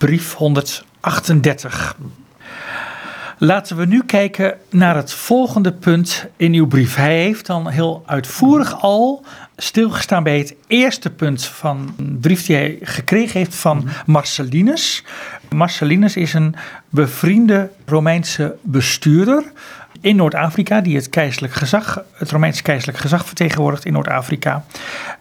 brief 138. Laten we nu kijken naar het volgende punt in uw brief. Hij heeft dan heel uitvoerig al stilgestaan bij het eerste punt van een brief die hij gekregen heeft van Marcellinus. Marcellinus is een bevriende Romeinse bestuurder in Noord-Afrika, die het keizerlijk gezag, het Romeinse keizerlijk gezag vertegenwoordigt in Noord-Afrika,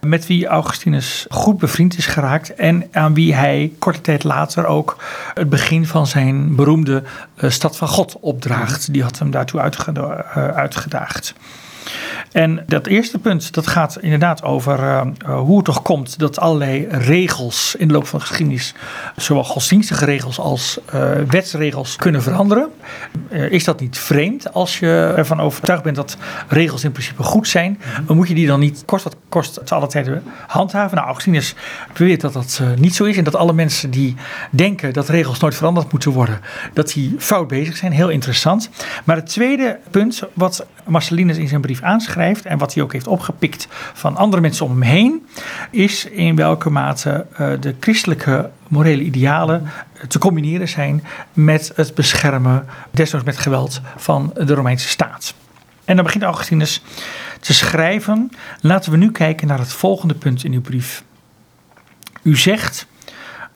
met wie Augustinus goed bevriend is geraakt en aan wie hij korte tijd later ook het begin van zijn beroemde uh, Stad van God opdraagt. Die had hem daartoe uh, uitgedaagd. En dat eerste punt, dat gaat inderdaad over uh, hoe het toch komt dat allerlei regels in de loop van de geschiedenis, zowel godsdienstige regels als uh, wetsregels, kunnen veranderen. Uh, is dat niet vreemd als je ervan overtuigd bent dat regels in principe goed zijn? Dan moet je die dan niet kost wat kost te alle tijden handhaven? Nou, Augustinus beweert dat dat niet zo is en dat alle mensen die denken dat regels nooit veranderd moeten worden, dat die fout bezig zijn. Heel interessant. Maar het tweede punt wat Marcellinus in zijn brief aanschrijft en wat hij ook heeft opgepikt van andere mensen om hem heen, is in welke mate uh, de christelijke morele idealen eh, te combineren zijn met het beschermen, desnoods met geweld, van de Romeinse staat. En dan begint Augustinus te schrijven. Laten we nu kijken naar het volgende punt in uw brief. U zegt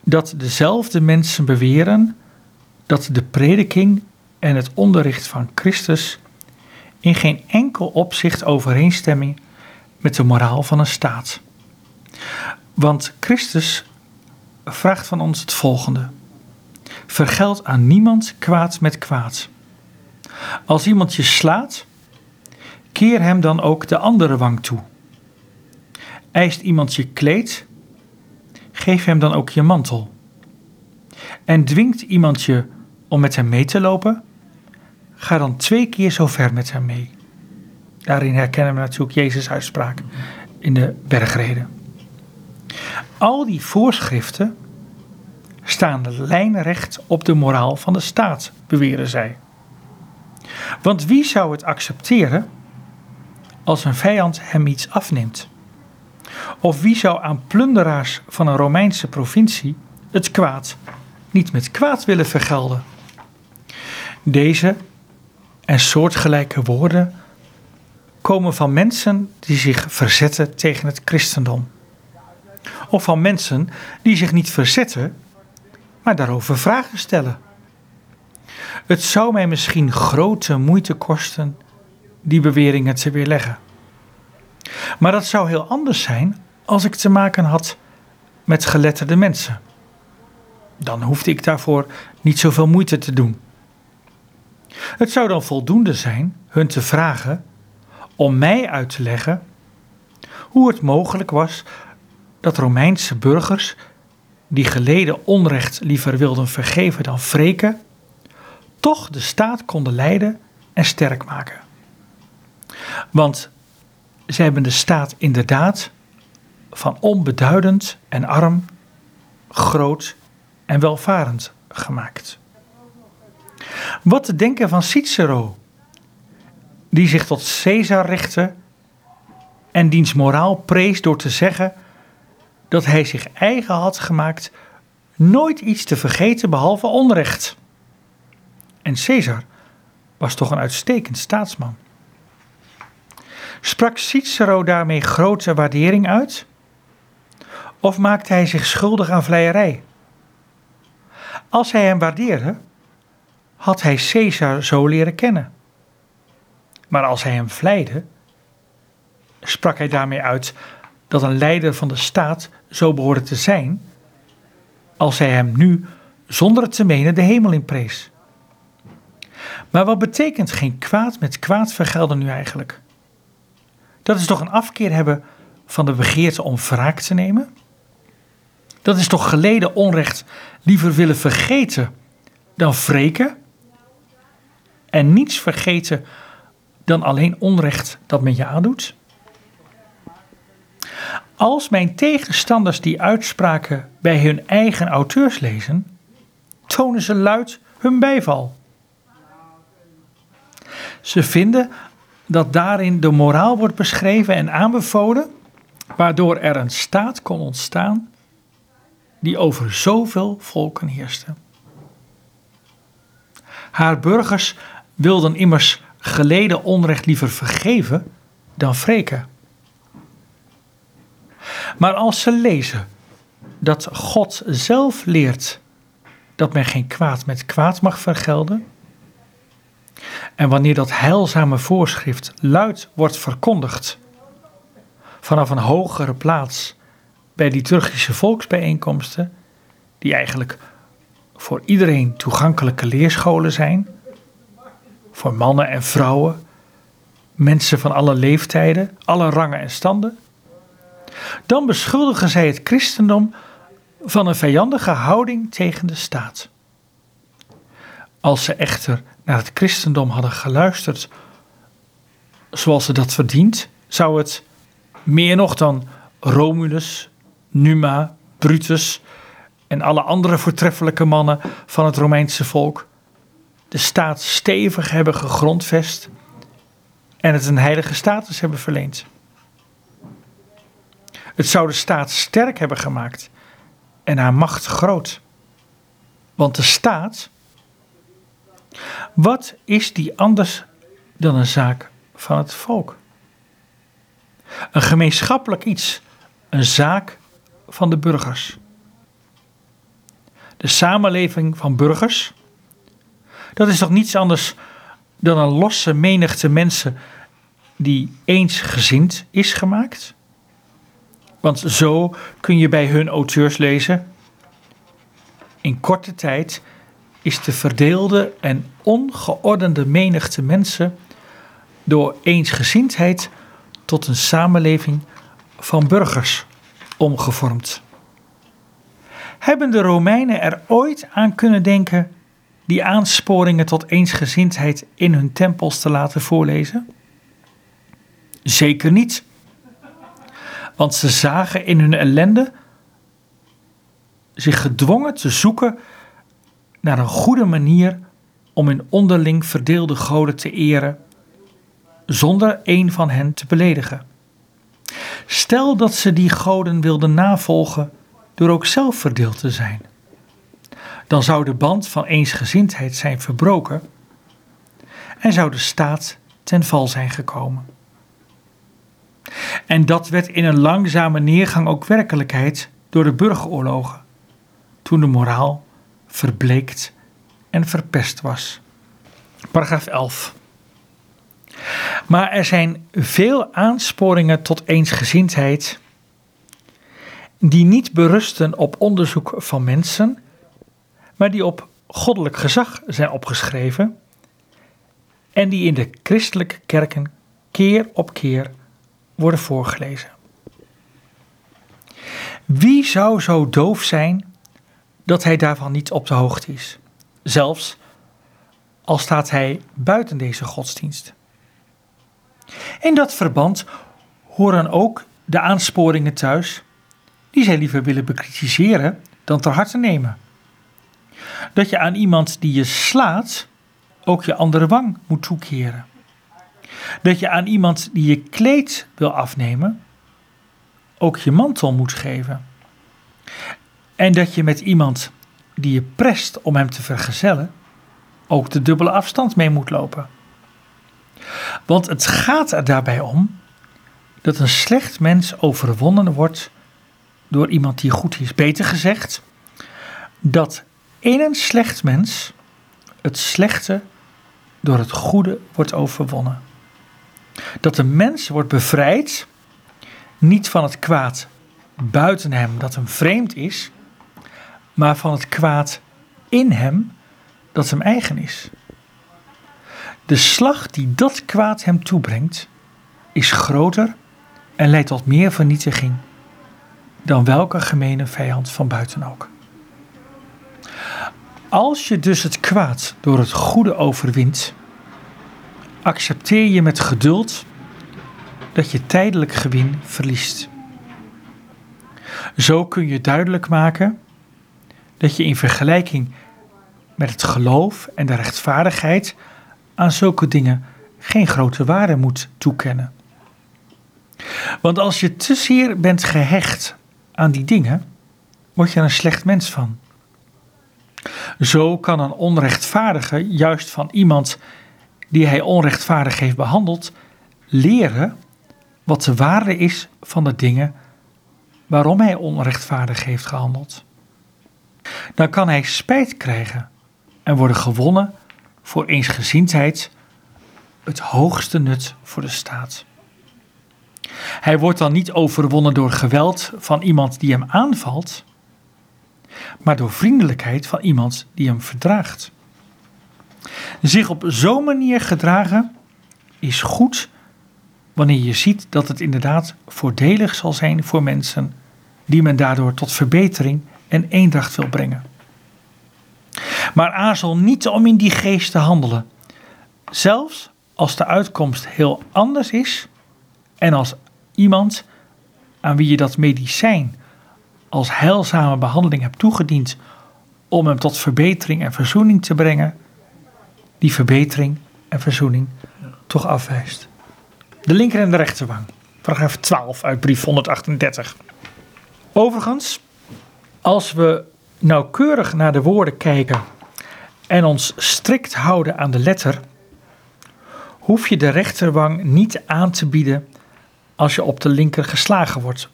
dat dezelfde mensen beweren dat de prediking en het onderricht van Christus in geen enkel opzicht overeenstemming met de moraal van een staat. Want Christus vraagt van ons het volgende: vergeld aan niemand kwaad met kwaad. Als iemand je slaat, keer hem dan ook de andere wang toe. Eist iemand je kleed, geef hem dan ook je mantel. En dwingt iemand je om met hem mee te lopen, Ga dan twee keer zo ver met hem mee. Daarin herkennen we natuurlijk Jezus' uitspraak in de bergreden. Al die voorschriften staan lijnrecht op de moraal van de staat, beweren zij. Want wie zou het accepteren als een vijand hem iets afneemt? Of wie zou aan plunderaars van een Romeinse provincie het kwaad niet met kwaad willen vergelden? Deze en soortgelijke woorden komen van mensen die zich verzetten tegen het christendom. Of van mensen die zich niet verzetten, maar daarover vragen stellen. Het zou mij misschien grote moeite kosten die beweringen te weerleggen. Maar dat zou heel anders zijn als ik te maken had met geletterde mensen. Dan hoefde ik daarvoor niet zoveel moeite te doen. Het zou dan voldoende zijn hun te vragen om mij uit te leggen hoe het mogelijk was dat Romeinse burgers, die geleden onrecht liever wilden vergeven dan wreken, toch de staat konden leiden en sterk maken. Want zij hebben de staat inderdaad van onbeduidend en arm, groot en welvarend gemaakt. Wat te denken van Cicero, die zich tot Caesar richtte en diens moraal prees door te zeggen dat hij zich eigen had gemaakt nooit iets te vergeten behalve onrecht. En Caesar was toch een uitstekend staatsman. Sprak Cicero daarmee grote waardering uit? Of maakte hij zich schuldig aan vleierij? Als hij hem waardeerde, had hij Caesar zo leren kennen. Maar als hij hem vleide, sprak hij daarmee uit dat een leider van de staat zo behoorde te zijn, als hij hem nu zonder het te menen de hemel in prees. Maar wat betekent geen kwaad met kwaad vergelden nu eigenlijk? Dat is toch een afkeer hebben van de begeerte om wraak te nemen? Dat is toch geleden onrecht liever willen vergeten dan wreken? En niets vergeten dan alleen onrecht dat men je aandoet? Als mijn tegenstanders die uitspraken bij hun eigen auteurs lezen, tonen ze luid hun bijval. Ze vinden dat daarin de moraal wordt beschreven en aanbevolen, waardoor er een staat kon ontstaan die over zoveel volken heerste. Haar burgers wilden immers geleden onrecht liever vergeven dan wreken. Maar als ze lezen dat God zelf leert dat men geen kwaad met kwaad mag vergelden, en wanneer dat heilzame voorschrift luid wordt verkondigd vanaf een hogere plaats bij liturgische volksbijeenkomsten, die eigenlijk voor iedereen toegankelijke leerscholen zijn, voor mannen en vrouwen, mensen van alle leeftijden, alle rangen en standen, dan beschuldigen zij het christendom van een vijandige houding tegen de staat. Als ze echter naar het christendom hadden geluisterd zoals ze dat verdient, zou het meer nog dan Romulus, Numa, Brutus en alle andere voortreffelijke mannen van het Romeinse volk de staat stevig hebben gegrondvest en het een heilige status hebben verleend. Het zou de staat sterk hebben gemaakt en haar macht groot. Want de staat, wat is die anders dan een zaak van het volk? Een gemeenschappelijk iets, een zaak van de burgers. De samenleving van burgers, dat is toch niets anders dan een losse menigte mensen die eensgezind is gemaakt? Want zo kun je bij hun auteurs lezen. In korte tijd is de verdeelde en ongeordende menigte mensen door eensgezindheid tot een samenleving van burgers omgevormd. Hebben de Romeinen er ooit aan kunnen denken die aansporingen tot eensgezindheid in hun tempels te laten voorlezen? Zeker niet. Want ze zagen in hun ellende zich gedwongen te zoeken naar een goede manier om hun onderling verdeelde goden te eren, zonder een van hen te beledigen. Stel dat ze die goden wilden navolgen door ook zelf verdeeld te zijn. Dan zou de band van eensgezindheid zijn verbroken en zou de staat ten val zijn gekomen. En dat werd in een langzame neergang ook werkelijkheid door de burgeroorlogen, toen de moraal verbleekt en verpest was. Paragraaf 11. Maar er zijn veel aansporingen tot eensgezindheid die niet berusten op onderzoek van mensen, maar die op goddelijk gezag zijn opgeschreven en die in de christelijke kerken keer op keer worden voorgelezen. Wie zou zo doof zijn dat hij daarvan niet op de hoogte is, zelfs al staat hij buiten deze godsdienst? In dat verband horen ook de aansporingen thuis die zij liever willen bekritiseren dan ter harte nemen. Dat je aan iemand die je slaat ook je andere wang moet toekeren. Dat je aan iemand die je kleed wil afnemen ook je mantel moet geven. En dat je met iemand die je prest om hem te vergezellen ook de dubbele afstand mee moet lopen. Want het gaat er daarbij om dat een slecht mens overwonnen wordt door iemand die goed is. Beter gezegd, dat in een slecht mens het slechte door het goede wordt overwonnen. Dat de mens wordt bevrijd, niet van het kwaad buiten hem dat hem vreemd is, maar van het kwaad in hem dat hem eigen is. De slag die dat kwaad hem toebrengt, is groter en leidt tot meer vernietiging dan welke gemene vijand van buiten ook. Als je dus het kwaad door het goede overwint, accepteer je met geduld dat je tijdelijk gewin verliest. Zo kun je duidelijk maken dat je in vergelijking met het geloof en de rechtvaardigheid aan zulke dingen geen grote waarde moet toekennen. Want als je te zeer bent gehecht aan die dingen, word je er een slecht mens van. Zo kan een onrechtvaardige juist van iemand die hij onrechtvaardig heeft behandeld, leren wat de waarde is van de dingen waarom hij onrechtvaardig heeft gehandeld. Dan kan hij spijt krijgen en worden gewonnen voor eensgezindheid, het hoogste nut voor de staat. Hij wordt dan niet overwonnen door geweld van iemand die hem aanvalt, maar door vriendelijkheid van iemand die hem verdraagt. Zich op zo'n manier gedragen is goed wanneer je ziet dat het inderdaad voordelig zal zijn voor mensen die men daardoor tot verbetering en eendracht wil brengen. Maar aarzel niet om in die geest te handelen. Zelfs als de uitkomst heel anders is en als iemand aan wie je dat medicijn als heilzame behandeling hebt toegediend om hem tot verbetering en verzoening te brengen, die verbetering en verzoening toch afwijst. De linker en de rechterwang. Paragraaf 12 uit brief 138. Overigens, als we nauwkeurig naar de woorden kijken en ons strikt houden aan de letter, hoef je de rechterwang niet aan te bieden als je op de linker geslagen wordt.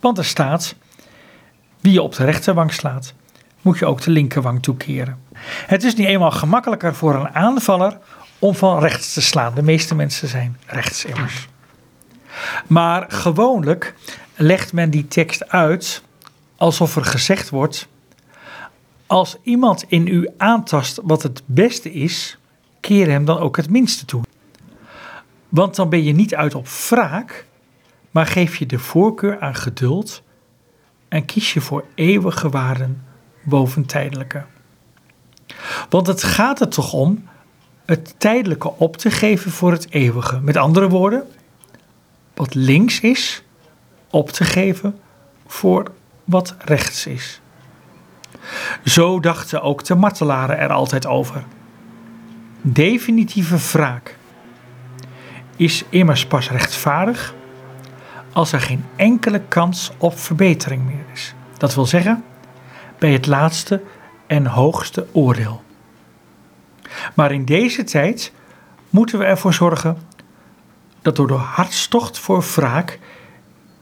Want er staat: wie je op de rechterwang slaat, moet je ook de linkerwang toekeren. Het is niet eenmaal gemakkelijker voor een aanvaller om van rechts te slaan. De meeste mensen zijn rechts immers. Maar gewoonlijk legt men die tekst uit alsof er gezegd wordt: als iemand in u aantast wat het beste is, keer hem dan ook het minste toe. Want dan ben je niet uit op wraak, maar geef je de voorkeur aan geduld en kies je voor eeuwige waarden boven tijdelijke. Want het gaat er toch om het tijdelijke op te geven voor het eeuwige. Met andere woorden, wat links is, op te geven voor wat rechts is. Zo dachten ook de martelaren er altijd over. Definitieve wraak is immers pas rechtvaardig als er geen enkele kans op verbetering meer is. Dat wil zeggen, bij het laatste en hoogste oordeel. Maar in deze tijd moeten we ervoor zorgen dat door de hartstocht voor wraak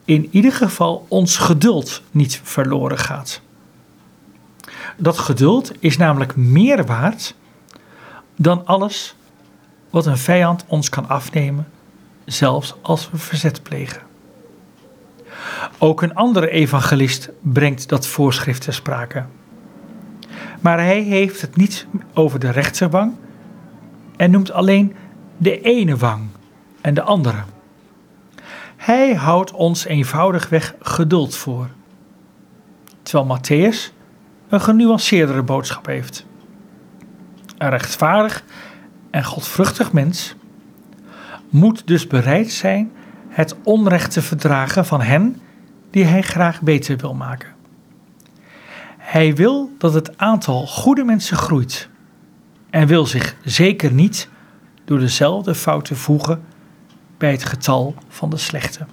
in ieder geval ons geduld niet verloren gaat. Dat geduld is namelijk meer waard dan alles wat een vijand ons kan afnemen, zelfs als we verzet plegen. Ook een andere evangelist brengt dat voorschrift ter sprake. Maar hij heeft het niet over de rechterwang en noemt alleen de ene wang en de andere. Hij houdt ons eenvoudigweg geduld voor. Terwijl Matthäus een genuanceerdere boodschap heeft. Een rechtvaardig en godvruchtig mens moet dus bereid zijn het onrecht te verdragen van hen die hij graag beter wil maken. Hij wil dat het aantal goede mensen groeit en wil zich zeker niet door dezelfde fouten voegen bij het getal van de slechte.